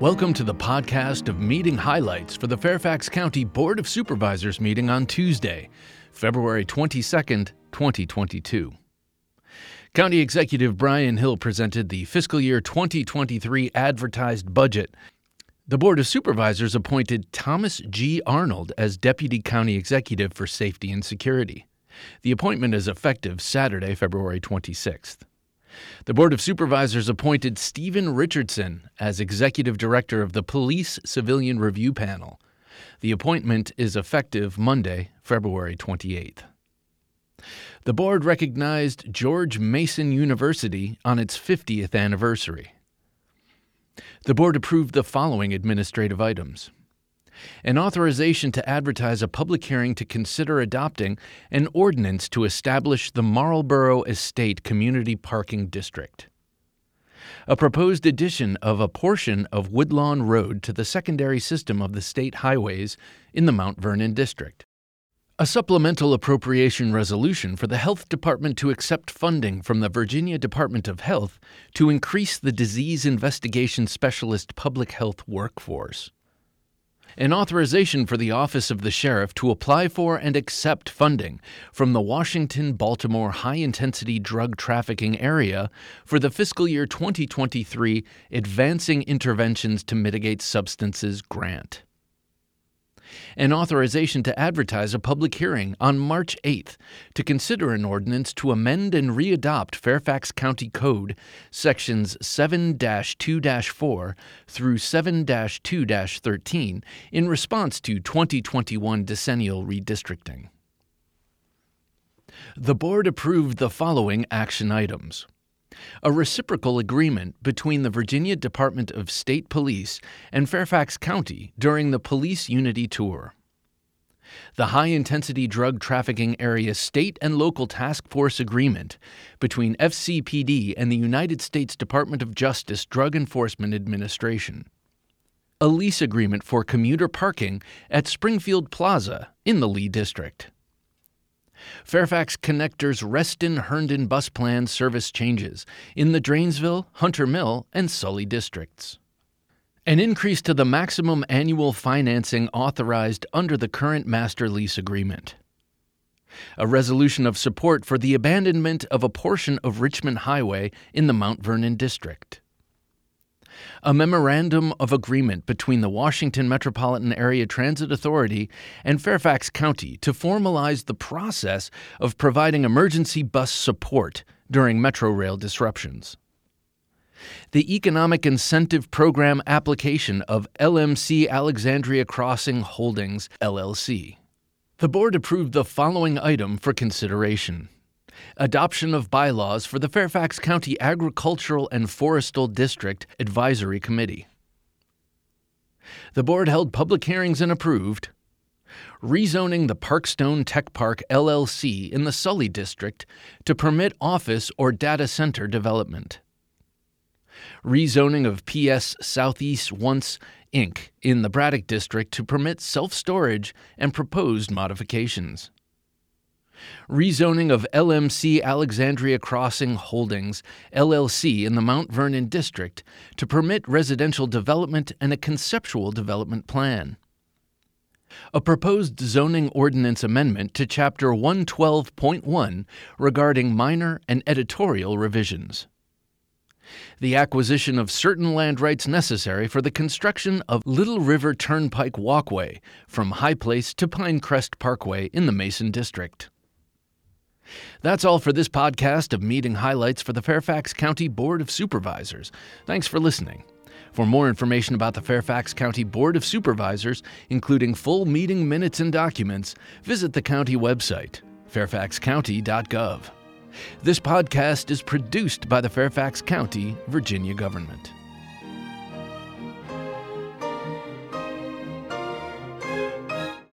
Welcome to the podcast of meeting highlights for the Fairfax County Board of Supervisors meeting on Tuesday, February 22nd, 2022. County Executive Bryan Hill presented the fiscal year 2023 advertised budget. The Board of Supervisors appointed Thomas G. Arnold as Deputy County Executive for Safety and Security. The appointment is effective Saturday, February 26th. The Board of Supervisors appointed Stephen Richardson as Executive Director of the Police Civilian Review Panel. The appointment is effective Monday, February 28th. The board recognized George Mason University on its 50th anniversary. The board approved the following administrative items an authorization to advertise a public hearing to consider adopting an ordinance to establish the Marlborough Estate Community Parking District. A proposed addition of a portion of Woodlawn Road to the secondary system of the state highways in the Mount Vernon District. A supplemental appropriation resolution for the Health Department to accept funding from the Virginia Department of Health to increase the disease investigation specialist public health workforce an authorization for the Office of the Sheriff to apply for and accept funding from the Washington Baltimore High Intensity Drug Trafficking Area for the fiscal year 2023 Advancing Interventions to Mitigate Substances Grant an authorization to advertise a public hearing on March 8th to consider an ordinance to amend and readopt Fairfax County Code sections 7 2 4 through 7 2 13 in response to 2021 decennial redistricting. The board approved the following action items a reciprocal agreement between the Virginia Department of State Police and Fairfax County during the Police Unity Tour. The High Intensity Drug Trafficking Area State and Local Task Force Agreement between FCPD and the United States Department of Justice Drug Enforcement Administration. A lease agreement for commuter parking at Springfield Plaza in the Lee District. Fairfax Connector's Reston Herndon bus plan service changes in the Dranesville, Hunter Mill, and Sully districts. An increase to the maximum annual financing authorized under the current master lease agreement. A resolution of support for the abandonment of a portion of Richmond Highway in the Mount Vernon district a memorandum of agreement between the Washington Metropolitan Area Transit Authority and Fairfax County to formalize the process of providing emergency bus support during Metro Rail disruptions. The Economic Incentive Program application of LMC Alexandria Crossing Holdings, LLC. The board approved the following item for consideration adoption of bylaws for the Fairfax County Agricultural and Forestal District Advisory Committee. The board held public hearings and approved rezoning the Parkstone Tech Park LLC in the Sully District to permit office or data center development. Rezoning of PS Southeast Once Inc. in the Braddock District to permit self storage and proposed modifications rezoning of LMC Alexandria Crossing Holdings, LLC, in the Mount Vernon District to permit residential development and a conceptual development plan. A proposed zoning ordinance amendment to Chapter 112.1 regarding minor and editorial revisions. The acquisition of certain land rights necessary for the construction of Little River Turnpike Walkway from High Place to Pinecrest Parkway in the Mason District. That's all for this podcast of meeting highlights for the Fairfax County Board of Supervisors. Thanks for listening. For more information about the Fairfax County Board of Supervisors, including full meeting minutes and documents, visit the county website, fairfaxcounty.gov. This podcast is produced by the Fairfax County, Virginia government.